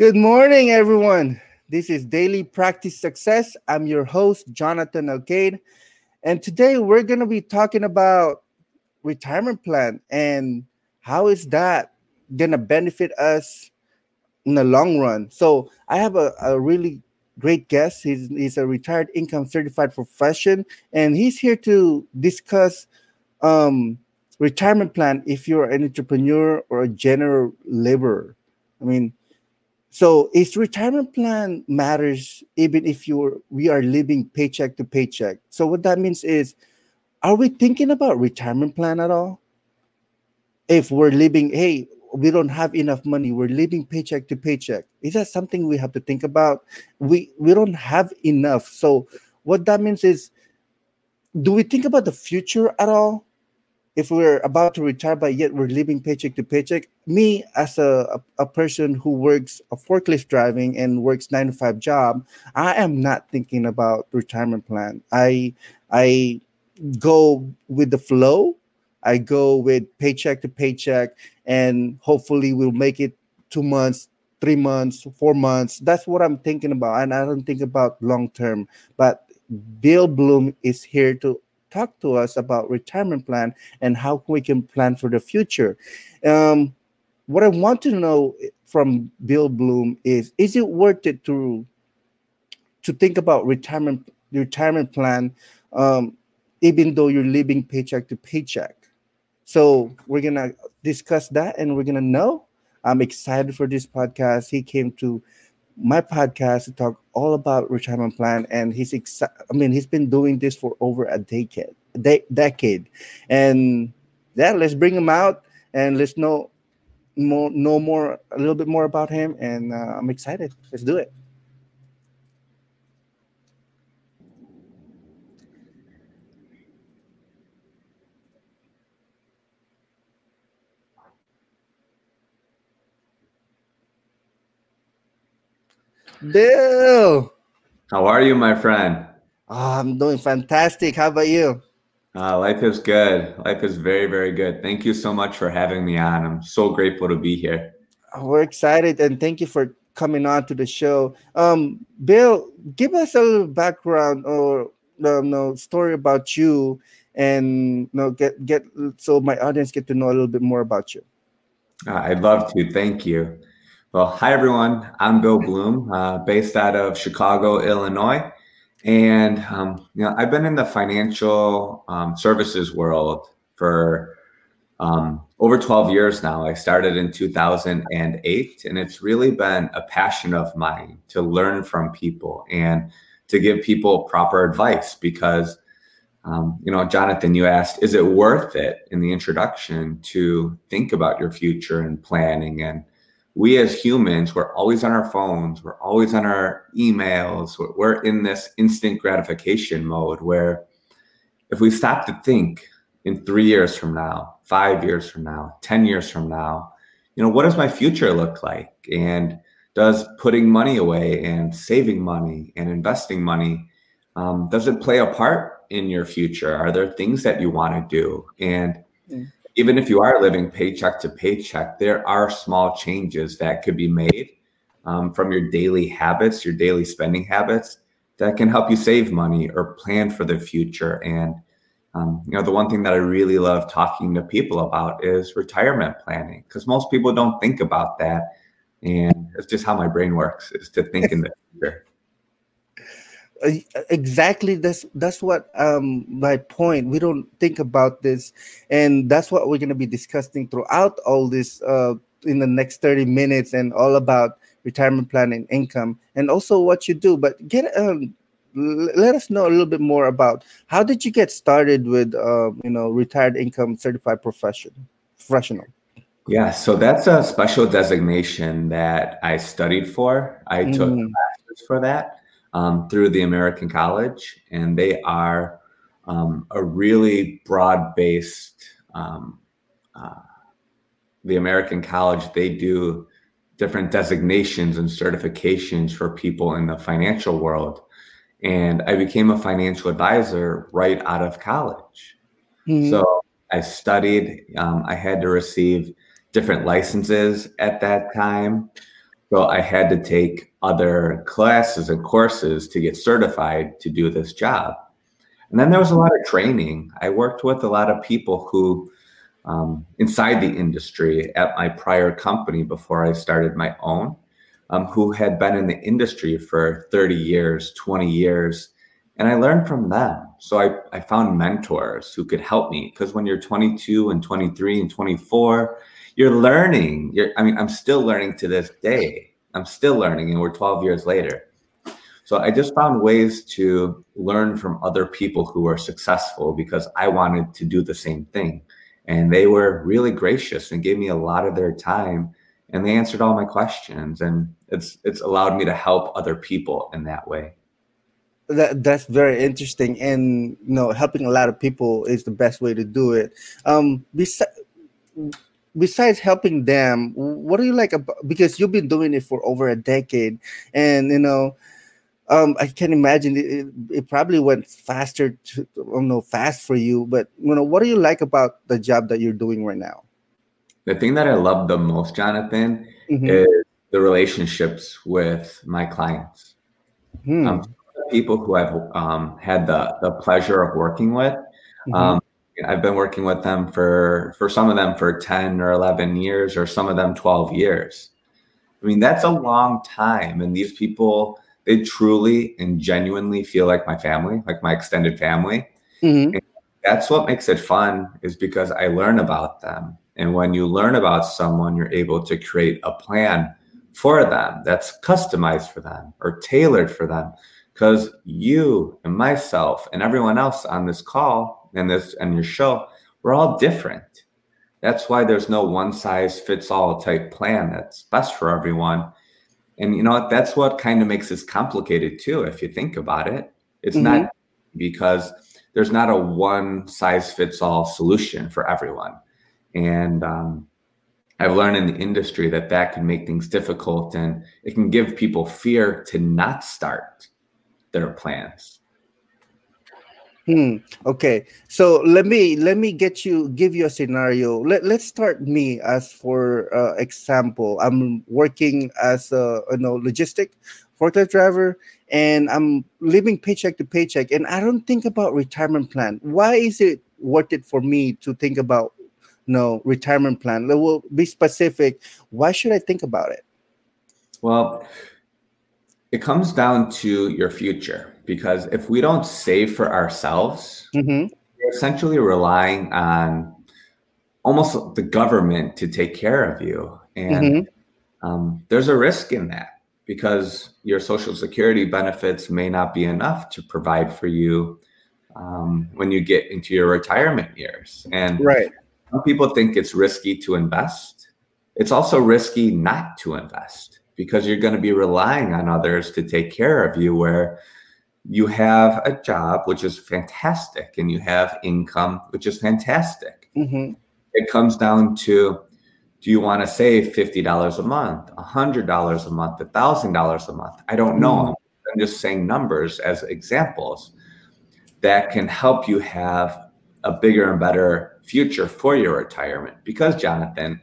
Good morning, everyone. This is Daily Practice Success. I'm your host, Jonathan Alcade. And today we're going to be talking about retirement plan and how is that going to benefit us in the long run. So I have a, a really great guest. He's, he's a retired income certified profession, and he's here to discuss um, retirement plan if you're an entrepreneur or a general laborer. I mean, so is retirement plan matters even if you're we are living paycheck to paycheck. So what that means is, are we thinking about retirement plan at all? If we're living, hey, we don't have enough money, we're living paycheck to paycheck. Is that something we have to think about? We we don't have enough. So what that means is, do we think about the future at all? If we're about to retire but yet we're living paycheck to paycheck me as a, a, a, person who works a forklift driving and works nine to five job i am not thinking about retirement plan. I i go with the flow. I go with paycheck to paycheck and hopefully we'll make it two months three months four months. That's what i'm thinking about and i don't think about long term. But bill bloom is here to talk to us about retirement plan and how we can plan for the future. Um, what I want to know from Bill Bloom is: Is it worth it to to think about retirement retirement plan, um, even though you're living paycheck to paycheck? So we're gonna discuss that, and we're gonna know. I'm excited for this podcast. He came to my podcast to talk all about retirement plan and he's excited i mean he's been doing this for over a decade de- decade. And yeah let's bring him out and let's know more know more a little bit more about him and uh, i'm excited. Let's do it Bill. How are you, my friend? Oh, I'm doing fantastic. How about you? Uh, life is good. Life is very, very good. Thank you so much for having me on. I'm so grateful to be here. We're excited and thank you for coming on to the show. Um, Bill, give us a little background or um, no story about you and you know, get get so my audience get to know a little bit more about you. Uh, I'd love to. Thank you. Well, hi everyone. I'm Bill Bloom, uh, based out of Chicago, Illinois, and um, you know I've been in the financial um, services world for um, over 12 years now. I started in 2008, and it's really been a passion of mine to learn from people and to give people proper advice because. Um, you know, Jonathan, you asked, is it worth it in the introduction to think about your future and planning and we as humans, we're always on our phones, we're always on our emails, we're in this instant gratification mode where if we stop to think in three years from now, five years from now, 10 years from now, you know, what does my future look like? And does putting money away and saving money and investing money, um, does it play a part in your future? Are there things that you want to do? And mm even if you are living paycheck to paycheck, there are small changes that could be made um, from your daily habits, your daily spending habits that can help you save money or plan for the future. And um, you know, the one thing that I really love talking to people about is retirement planning because most people don't think about that, and it's just how my brain works is to think in the future exactly that's that's what um my point. We don't think about this and that's what we're going to be discussing throughout all this uh in the next 30 minutes and all about retirement plan and income and also what you do. But get um let us know a little bit more about how did you get started with uh, you know retired income certified profession professional? Yeah so that's a special designation that i studied for. I took mm. classes for that um, through the American College, and they are um, a really broad based. Um, uh, the American College they do different designations and certifications for people in the financial world, and I became a financial advisor right out of college. Mm-hmm. So I studied. Um, I had to receive different licenses at that time So I had to take other classes and courses to get certified to do this job. And then there was a lot of training. I worked with a lot of people who, um, inside the industry at my prior company before I started my own, um, who had been in the industry for 30 years, 20 years. And I learned from them. So I, I found mentors who could help me because when you're 22 and 23 and 24, you're learning. You're, I mean, I'm still learning to this day. I'm still learning, and we're 12 years later. So I just found ways to learn from other people who are successful because I wanted to do the same thing. And they were really gracious and gave me a lot of their time and they answered all my questions and it's it's allowed me to help other people in that way. That that's very interesting and you know helping a lot of people is the best way to do it. Um besides besides helping them, what do you like about because you've been doing it for over a decade, and you know, um, I can imagine it, it, probably went faster to I don't know fast for you, but you know, what do you like about the job that you're doing right now? The thing that I love the most, Jonathan, mm-hmm. is the relationships with my clients. Hmm. Um, people who I've um, had the the pleasure of working with. Mm-hmm. I've been working with them for for some of them for 10 or 11 years or some of them 12 years. I mean, that's a long time and these people they truly and genuinely feel like my family, like my extended family. Mm-hmm. that's what makes it fun is because I learn about them. And when you learn about someone, you're able to create a plan for them that's customized for them or tailored for them because you and myself and everyone else on this call and this and your show, we're all different. That's why there's no one size fits all type plan that's best for everyone. And you know what? That's what kind of makes this complicated too, if you think about it. It's mm-hmm. not because there's not a one size fits all solution for everyone. And um, I've learned in the industry that that can make things difficult and it can give people fear to not start their plans Hmm. Okay. So let me let me get you give you a scenario. Let Let's start me as for uh, example. I'm working as a you know logistic forklift driver, and I'm living paycheck to paycheck, and I don't think about retirement plan. Why is it worth it for me to think about you know retirement plan? Let will be specific. Why should I think about it? Well, it comes down to your future because if we don't save for ourselves, mm-hmm. we're essentially relying on almost the government to take care of you. And mm-hmm. um, there's a risk in that because your social security benefits may not be enough to provide for you um, when you get into your retirement years. And right. some people think it's risky to invest. It's also risky not to invest because you're going to be relying on others to take care of you where you have a job, which is fantastic, and you have income, which is fantastic. Mm-hmm. It comes down to do you want to save $50 a month, $100 a month, $1,000 a month? I don't know. Mm-hmm. I'm just saying numbers as examples that can help you have a bigger and better future for your retirement. Because, Jonathan,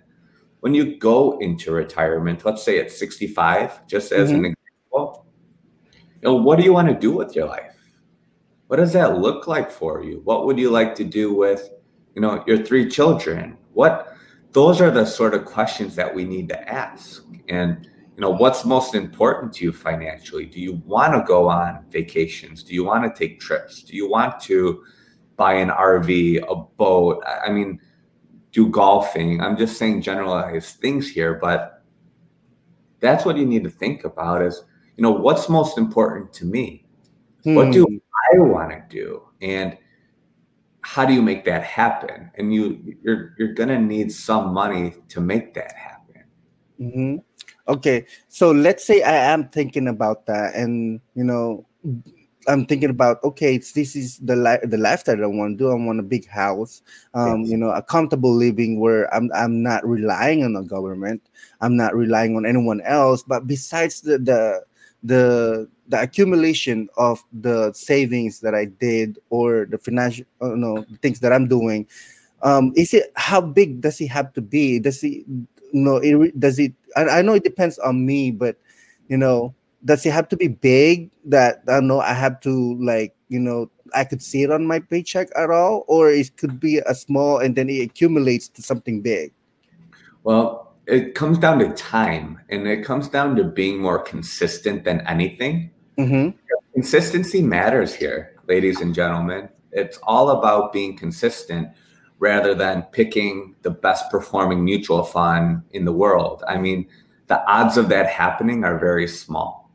when you go into retirement, let's say at 65, just as mm-hmm. an example, you know, what do you want to do with your life? What does that look like for you? What would you like to do with, you know, your three children? What those are the sort of questions that we need to ask. And you know, what's most important to you financially? Do you want to go on vacations? Do you want to take trips? Do you want to buy an RV, a boat? I mean, do golfing. I'm just saying generalized things here, but that's what you need to think about is you know, what's most important to me? Hmm. What do hmm. I want to do? And how do you make that happen? And you you're you're gonna need some money to make that happen. Mm-hmm. Okay, so let's say I am thinking about that, and you know, I'm thinking about okay, this is the life the lifestyle I want to do. I want a big house, um, yes. you know, a comfortable living where I'm I'm not relying on the government. I'm not relying on anyone else. But besides the the the the accumulation of the savings that I did or the financial uh, no things that I'm doing um is it how big does it have to be? Does you know it does it I, I know it depends on me but you know does it have to be big that i know i have to like you know i could see it on my paycheck at all? Or it could be a small and then it accumulates to something big? Well it comes down to time and it comes down to being more consistent than anything mm-hmm. consistency matters here ladies and gentlemen it's all about being consistent rather than picking the best performing mutual fund in the world. I mean, the odds of that happening are very small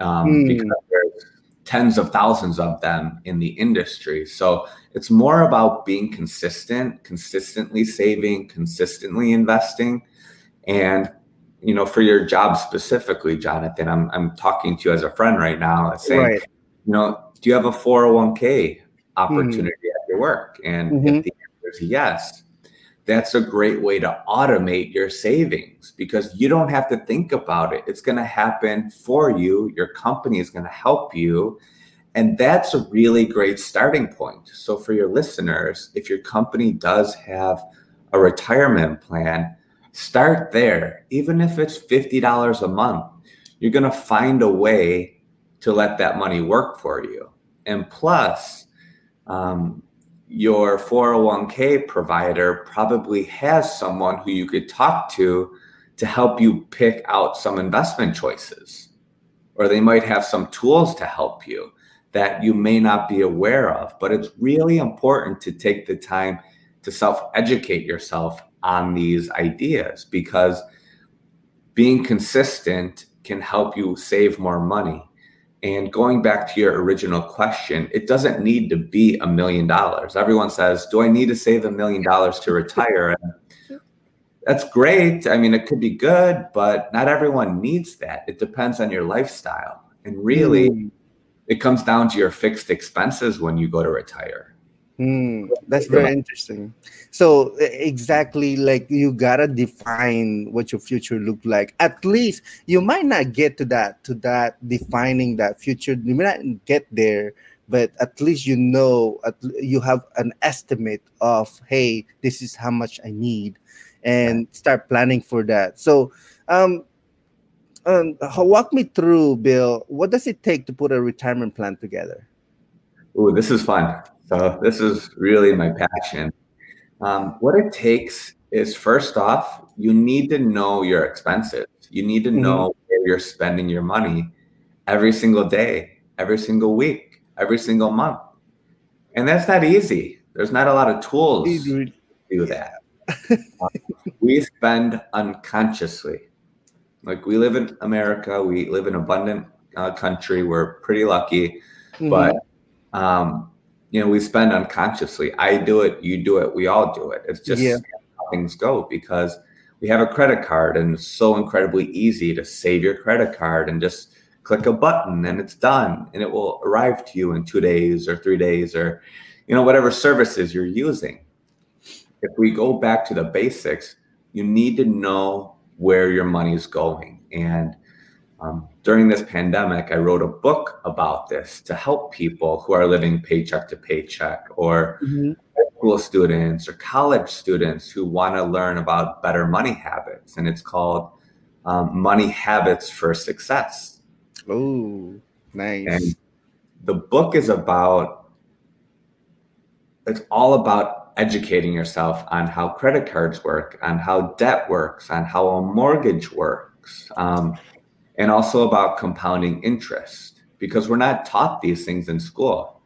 um, mm. because there's tens of thousands of them in the industry. So it's more about being consistent, consistently saving, consistently investing. And, you know, for your job specifically, Jonathan, I'm, I'm talking to you as a friend right now saying, right. you know, do you have a 401k opportunity mm. at your work? And mm-hmm. if the answer is yes, that's a great way to automate your savings because you don't have to think about it. It's going to happen for you. Your company is going to help you. And that's a really great starting point. So, for your listeners, if your company does have a retirement plan, start there. Even if it's $50 a month, you're going to find a way to let that money work for you. And plus, um, your 401k provider probably has someone who you could talk to to help you pick out some investment choices. Or they might have some tools to help you that you may not be aware of. But it's really important to take the time to self educate yourself on these ideas because being consistent can help you save more money and going back to your original question, it doesn't need to be a million dollars. Everyone says, Do I need to save a million dollars to retire? And that's great. I mean, it could be good, but not everyone needs that. It depends on your lifestyle. And really, mm. it comes down to your fixed expenses when you go to retire. Mm, that's very interesting. So exactly like you gotta define what your future look like. At least you might not get to that to that defining that future. You may not get there, but at least you know you have an estimate of hey, this is how much I need, and start planning for that. So, um, um, walk me through, Bill. What does it take to put a retirement plan together? Oh, this is fun. So this is really my passion. Um, what it takes is first off, you need to know your expenses. You need to mm-hmm. know where you're spending your money every single day, every single week, every single month. And that's not easy. There's not a lot of tools to do that. um, we spend unconsciously. Like we live in America, we live in abundant uh, country. We're pretty lucky, mm-hmm. but um, you know we spend unconsciously. I do it you do it we all do it. It's just yeah. how things go because we have a credit card and it's so incredibly easy to save your credit card and just click a button and it's done and it will arrive to you in two days or three days or you know whatever services you're using. If we go back to the basics you need to know where your money is going and um, during this pandemic, I wrote a book about this to help people who are living paycheck to paycheck or mm-hmm. school students or college students who want to learn about better money habits. And it's called um, Money Habits for Success. Oh, nice. And the book is about, it's all about educating yourself on how credit cards work, on how debt works, on how a mortgage works. Um, and also about compounding interest because we're not taught these things in school.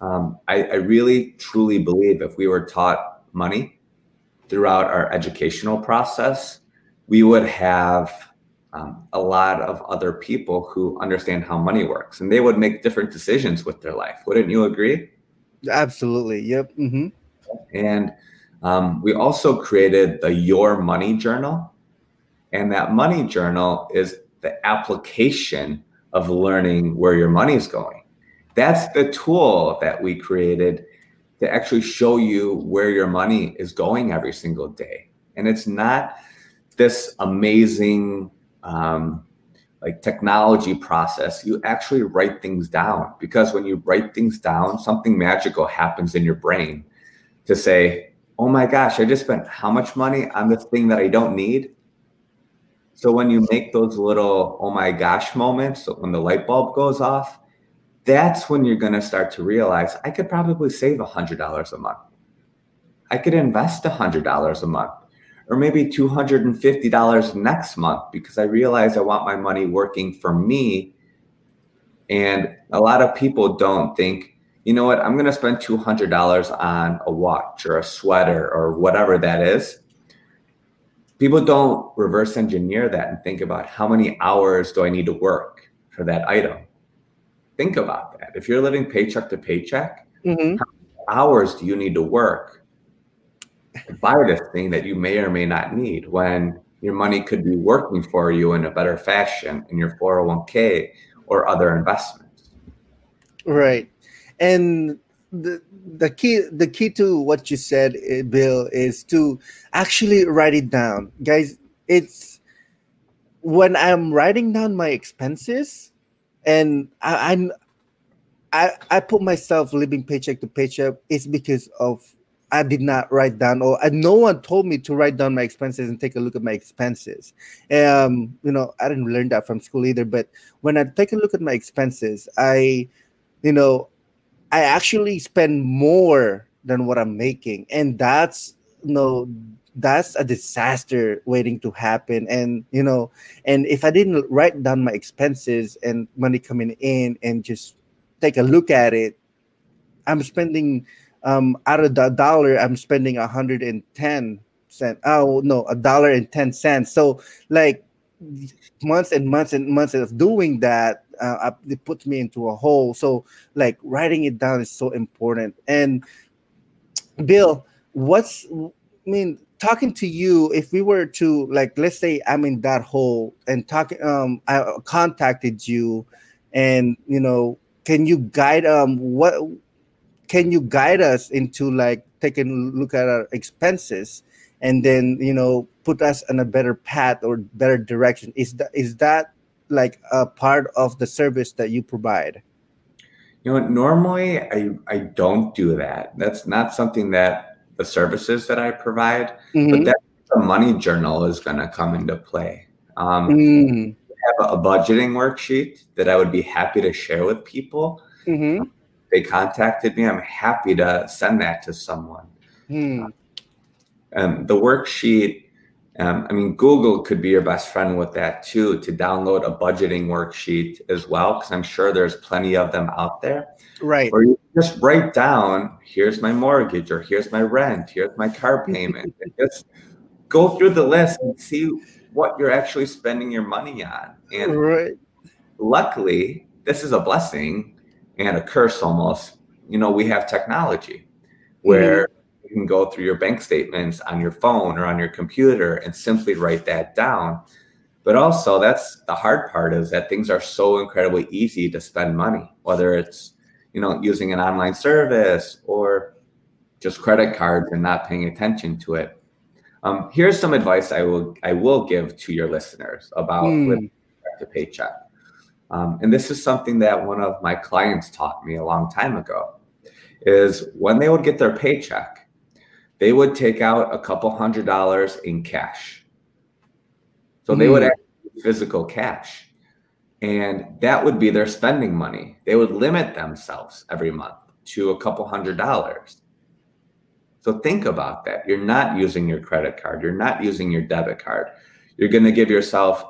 Um, I, I, really truly believe if we were taught money throughout our educational process, we would have um, a lot of other people who understand how money works and they would make different decisions with their life. Wouldn't you agree? Absolutely. Yep. Mm-hmm. And um, we also created the Your Money Journal. And that money journal is the application of learning where your money is going. That's the tool that we created to actually show you where your money is going every single day. And it's not this amazing um, like technology process. You actually write things down because when you write things down, something magical happens in your brain to say, oh my gosh, I just spent how much money on this thing that I don't need? So when you make those little oh my gosh moments, when the light bulb goes off, that's when you're going to start to realize I could probably save $100 a month. I could invest $100 a month or maybe $250 next month because I realize I want my money working for me. And a lot of people don't think, you know what, I'm going to spend $200 on a watch or a sweater or whatever that is. People don't reverse engineer that and think about how many hours do I need to work for that item. Think about that. If you're living paycheck to paycheck, mm-hmm. how many hours do you need to work to buy this thing that you may or may not need when your money could be working for you in a better fashion in your 401k or other investments. Right. And the the key the key to what you said eh, bill is to actually write it down guys it's when i'm writing down my expenses and I, i'm I, I put myself living paycheck to paycheck it's because of I did not write down, or no one told me to write down my expenses and take a look at my expenses. Um, you know, I didn't learn that from school either. But when I take a look at my expenses, I, you know, I actually spend more than what I'm making, and that's you know, that's a disaster waiting to happen. And you know, and if I didn't write down my expenses and money coming in, and just take a look at it, I'm spending um, out of the dollar, I'm spending a hundred and ten cent. Oh no, a dollar and ten cents. So like months and months and months of doing that, uh, it puts me into a hole. So like writing it down is so important. And Bill, what's I mean talking to you if we were to like let's say i'm in that hole and talking um i contacted you and you know can you guide um what can you guide us into like taking a look at our expenses and then you know put us on a better path or better direction is that is that like a part of the service that you provide you know normally i i don't do that that's not something that the services that i provide mm-hmm. but that the money journal is going to come into play um, mm. have a budgeting worksheet that i would be happy to share with people mm-hmm they contacted me, I'm happy to send that to someone. Hmm. Um, the worksheet, um, I mean, Google could be your best friend with that too, to download a budgeting worksheet as well, because I'm sure there's plenty of them out there. Right. Or you just write down, here's my mortgage, or here's my rent, here's my car payment, and just go through the list and see what you're actually spending your money on. And right. luckily, this is a blessing and a curse almost. You know, we have technology where mm-hmm. You can go through your bank statements on your phone or on your computer and simply write that down. But also, that's the hard part is that things are so incredibly easy to spend money, whether it's you know using an online service or just credit cards and not paying attention to it. Um, here's some advice I will I will give to your listeners about mm. living to paycheck. Um, and this is something that one of my clients taught me a long time ago is when they would get their paycheck, they would take out a couple hundred dollars in cash. So mm. they would hmm. have physical cash. And that would be their spending money. They would limit themselves every month to a couple hundred dollars. So think about that. You're not using your credit card, you're not using your debit card. You're going to give yourself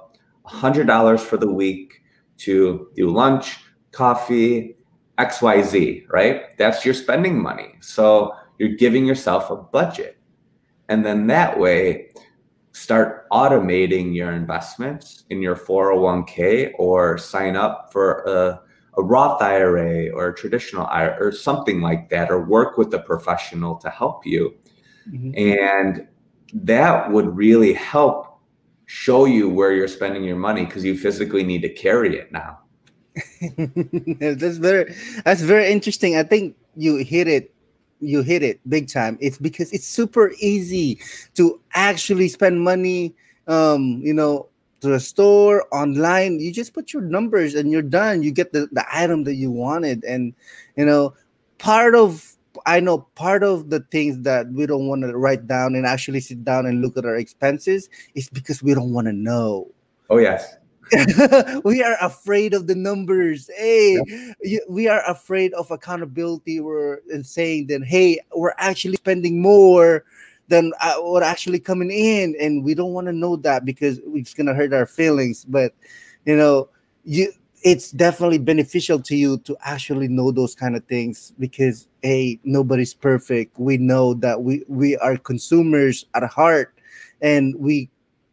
$100 for the week to do lunch, coffee, XYZ, right? That's your spending money. So you're giving yourself a budget. And then that way, start automating your investments in your 401k or sign up for a, a Roth IRA or a traditional IRA or something like that, or work with a professional to help you. Mm-hmm. And that would really help show you where you're spending your money because you physically need to carry it now. that's very that's very interesting. I think you hit it you hit it big time. It's because it's super easy to actually spend money um you know to the store online you just put your numbers and you're done you get the, the item that you wanted and you know part of I know part of the things that we don't want to write down and actually sit down and look at our expenses is because we don't want to know. Oh yes. we are afraid of the numbers. Hey, yep. we are afraid of accountability. We're and saying that hey, we're actually spending more than uh, what actually coming in, and we don't want to know that because it's gonna hurt our feelings. But you know, you it's definitely beneficial to you to actually know those kind of things because hey nobody's perfect we know that we we are consumers at heart and we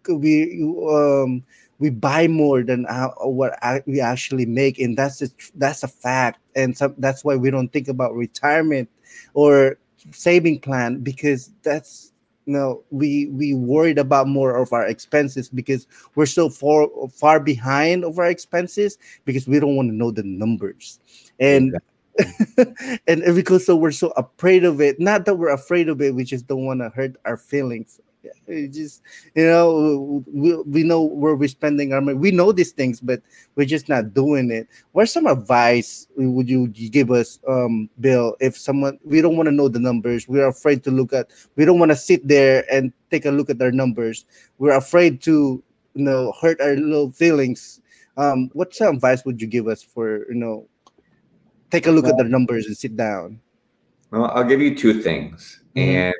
we um we buy more than what we actually make and that's a, that's a fact and so that's why we don't think about retirement or saving plan because that's no we we worried about more of our expenses because we're so far far behind of our expenses because we don't want to know the numbers. And and because so we're so afraid of it not that we're afraid of it we just don't want to hurt our feelings it just you know we, we know where we're spending our money. We know these things but we're just not doing it. What's some advice would you give us um bill if someone we don't want to know the numbers. We're afraid to look at we don't want to sit there and take a look at our numbers. We're afraid to you know hurt our little feelings. Um what some advice would you give us for you know take a look well, at the numbers and sit down? Well i'll give you two things mm-hmm. and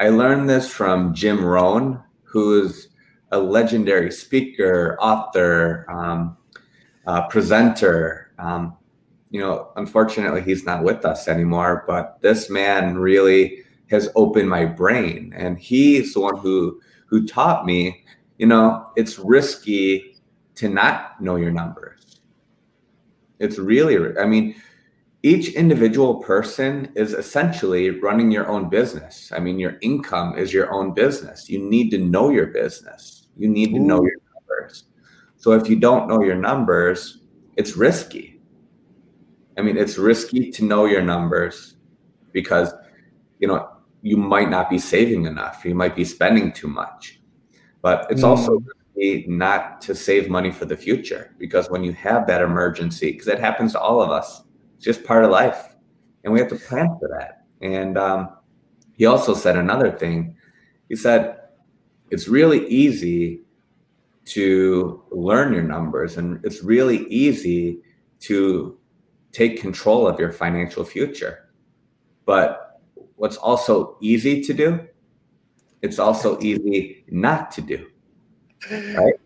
I learned this from Jim Rohn, who is a legendary speaker, author, um, uh, presenter. Um, you know, unfortunately, he's not with us anymore, but this man really has opened my brain. And he's the one who who taught me, you know, it's risky to not know your numbers. It's really, I mean, each individual person is essentially running your own business. I mean, your income is your own business. You need to know your business. You need to know your numbers. So if you don't know your numbers, it's risky. I mean, it's risky to know your numbers because you know you might not be saving enough. You might be spending too much. But it's mm. also not to save money for the future because when you have that emergency, because it happens to all of us it's just part of life, and we have to plan for that. And um, he also said another thing. He said it's really easy to learn your numbers, and it's really easy to take control of your financial future. But what's also easy to do, it's also easy not to do. Right?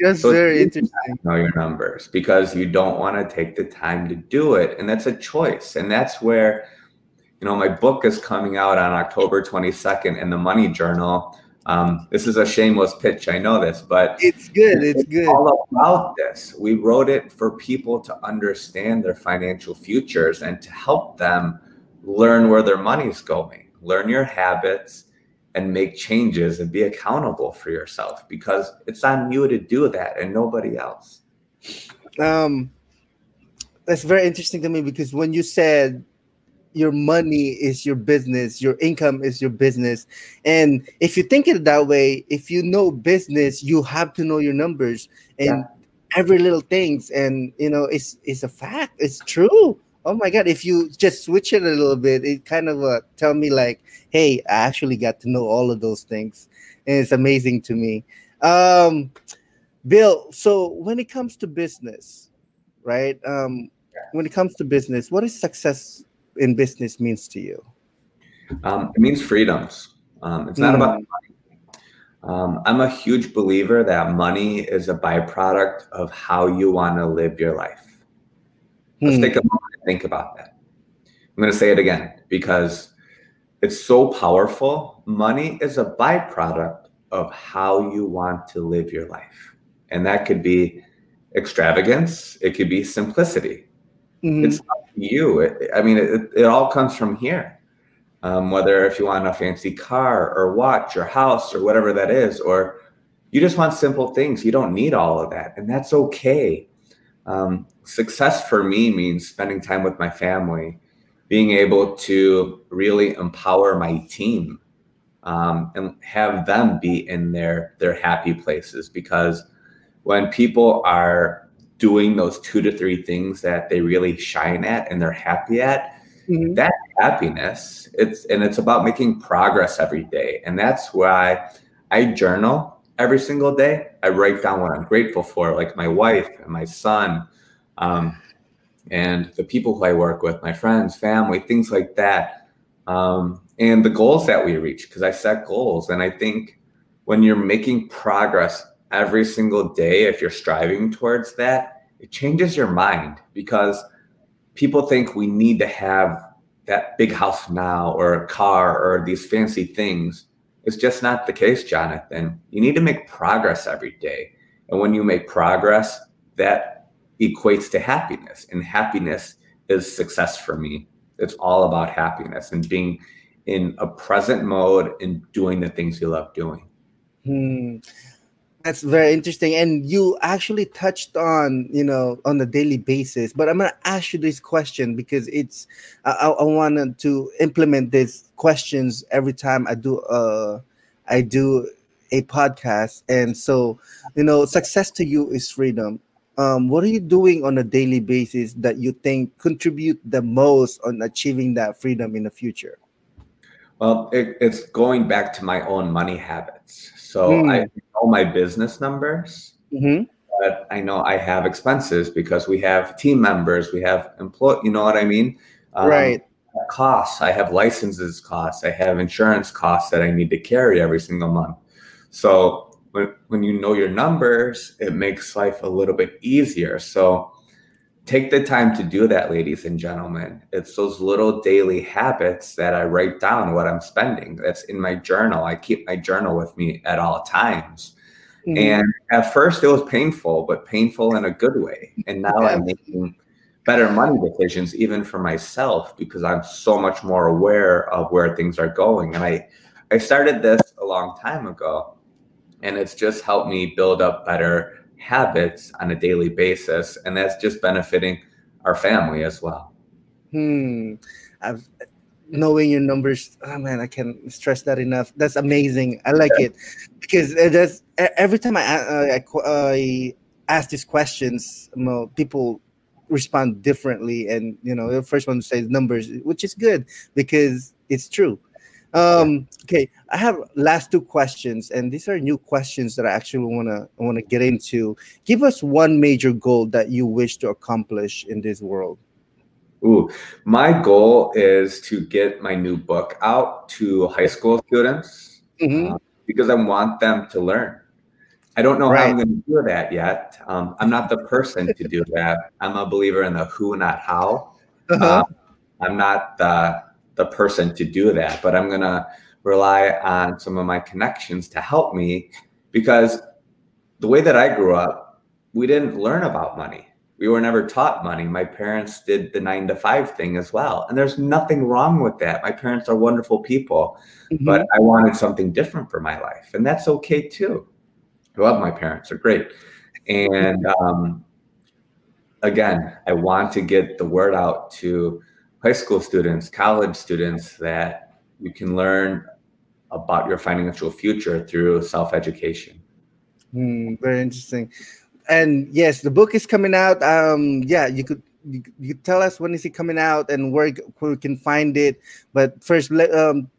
That's so very interesting. Know your numbers because you don't want to take the time to do it, and that's a choice. And that's where, you know, my book is coming out on October 22nd in the Money Journal. Um, this is a shameless pitch, I know this, but it's good. It's, it's good. All about this. We wrote it for people to understand their financial futures and to help them learn where their money's going, learn your habits, and make changes and be accountable for yourself because it's on you to do that and nobody else. Um, that's very interesting to me because when you said your money is your business, your income is your business, and if you think it that way, if you know business, you have to know your numbers and yeah. every little things, and you know it's it's a fact, it's true oh my god if you just switch it a little bit it kind of uh, tell me like hey i actually got to know all of those things. And it's amazing to me. Um bill so when it comes to business right um when it comes to business what is success in business means to you? Um, it means freedoms. Um, it's not mm. about money. Um, i'm a huge believer that money is a byproduct of how you want to live your life. Let's mm. take a moment think about that. I'm going to say it again because it's so powerful. Money is a byproduct of how you want to live your life. And that could be extravagance, it could be simplicity. Mm-hmm. It's up to you. It, I mean, it, it, all comes from here. Um, whether if you want a fancy car or watch or house or whatever that is, or you just want simple things, you don't need all of that. And that's okay. Um, success for me means spending time with my family, being able to really empower my team um, and have them be in their their happy places. Because when people are doing those two to three things that they really shine at and they're happy at, mm-hmm. that happiness. It's and it's about making progress every day. And that's why I journal every single day. I write down what I'm grateful for, like my wife and my son, um, and the people who I work with, my friends, family, things like that, um, and the goals that we reach. Because I set goals, and I think when you're making progress every single day, if you're striving towards that, it changes your mind because people think we need to have that big house now or a car or these fancy things. It's just not the case, Jonathan. You need to make progress every day. And when you make progress, that equates to happiness. And happiness is success for me. It's all about happiness and being in a present mode and doing the things you love doing. Hmm that's very interesting and you actually touched on you know on a daily basis but i'm going to ask you this question because it's i, I wanted to implement these questions every time i do uh i do a podcast and so you know success to you is freedom. Um, what are you doing on a daily basis that you think contribute the most on achieving that freedom in the future? Well it, it's going back to my own money habits so mm. I know my business numbers, mm-hmm. but I know I have expenses because we have team members, we have employee. You know what I mean? Um, right. Costs. I have licenses costs. I have insurance costs that I need to carry every single month. So when when you know your numbers, it makes life a little bit easier. So take the time to do that, ladies and gentlemen. It's those little daily habits that I write down what I'm spending. That's in my journal. I keep my journal with me at all times. Mm-hmm. And at first it was painful, but painful in a good way. And now yeah. I'm making better money decisions, even for myself, because I'm so much more aware of where things are going. And I, I started this a long time ago, and it's just helped me build up better habits on a daily basis, and that's just benefiting our family as well. Hmm. I've, knowing your numbers, oh man, I can't stress that enough. That's amazing. I like yeah. it because every time I I, I ask these questions, people respond differently, and you know, the first one says numbers, which is good because it's true. Um, okay, I have last two questions, and these are new questions that I actually wanna wanna get into. Give us one major goal that you wish to accomplish in this world. Ooh, my goal is to get my new book out to high school students mm-hmm. uh, because I want them to learn. I don't know right. how I'm going to do that yet. Um, I'm not the person to do that. I'm a believer in the who, not how. Uh-huh. Uh, I'm not the the person to do that, but I'm going to rely on some of my connections to help me because the way that I grew up, we didn't learn about money. We were never taught money. My parents did the nine to five thing as well. And there's nothing wrong with that. My parents are wonderful people, mm-hmm. but I wanted something different for my life. And that's okay too. I love my parents, they're great. And um, again, I want to get the word out to high school students, college students that you can learn about your financial future through self education. Mm, very interesting. And yes, the book is coming out. Um, yeah, you could you, you tell us when is it coming out and where, where we can find it. But first, let, um,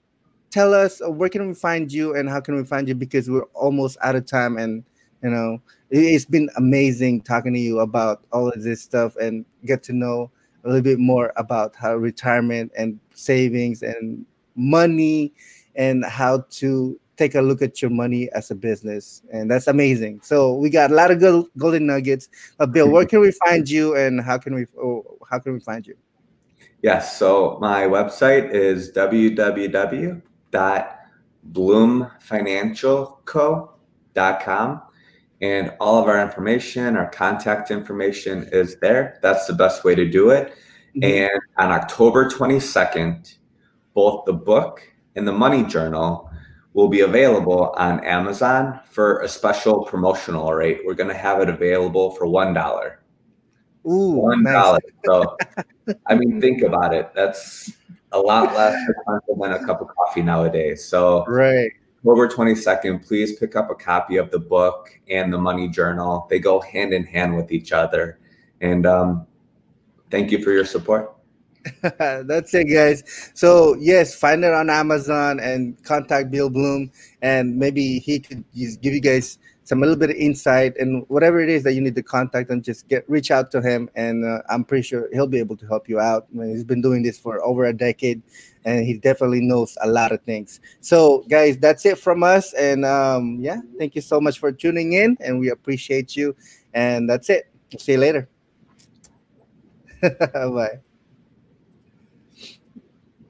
tell us uh, where can we find you and how can we find you because we're almost out of time and you know it's been amazing talking to you about all of this stuff and get to know a little bit more about how retirement and savings and money and how to take a look at your money as a business. And that's amazing. So we got a lot of good golden nuggets. But bill where can we find you and how can we oh, how can we find you? Yes so my website is www.bloomfinancialco.com and all of our information, our contact information is there. That's the best way to do it. Mm-hmm. And on October 22nd, both the book and the money journal will be available on Amazon for a special promotional rate. We're going to have it available for $1. Ooh, one dollar. Nice. So, I mean, think about it. That's a lot less than a cup of coffee nowadays. So, right. October 22nd, please pick up a copy of the book and the money journal. They go hand in hand with each other. And um, thank you for your support. That's it, guys. So yes, find it on Amazon and contact Bill Bloom, and maybe he could give you guys some a little bit of insight and whatever it is that you need to contact him, just get reach out to him, and uh, I'm pretty sure he'll be able to help you out. I mean, he's been doing this for over a decade, and he definitely knows a lot of things. So, guys, that's it from us, and um, yeah, thank you so much for tuning in, and we appreciate you. And that's it. See you later. Bye.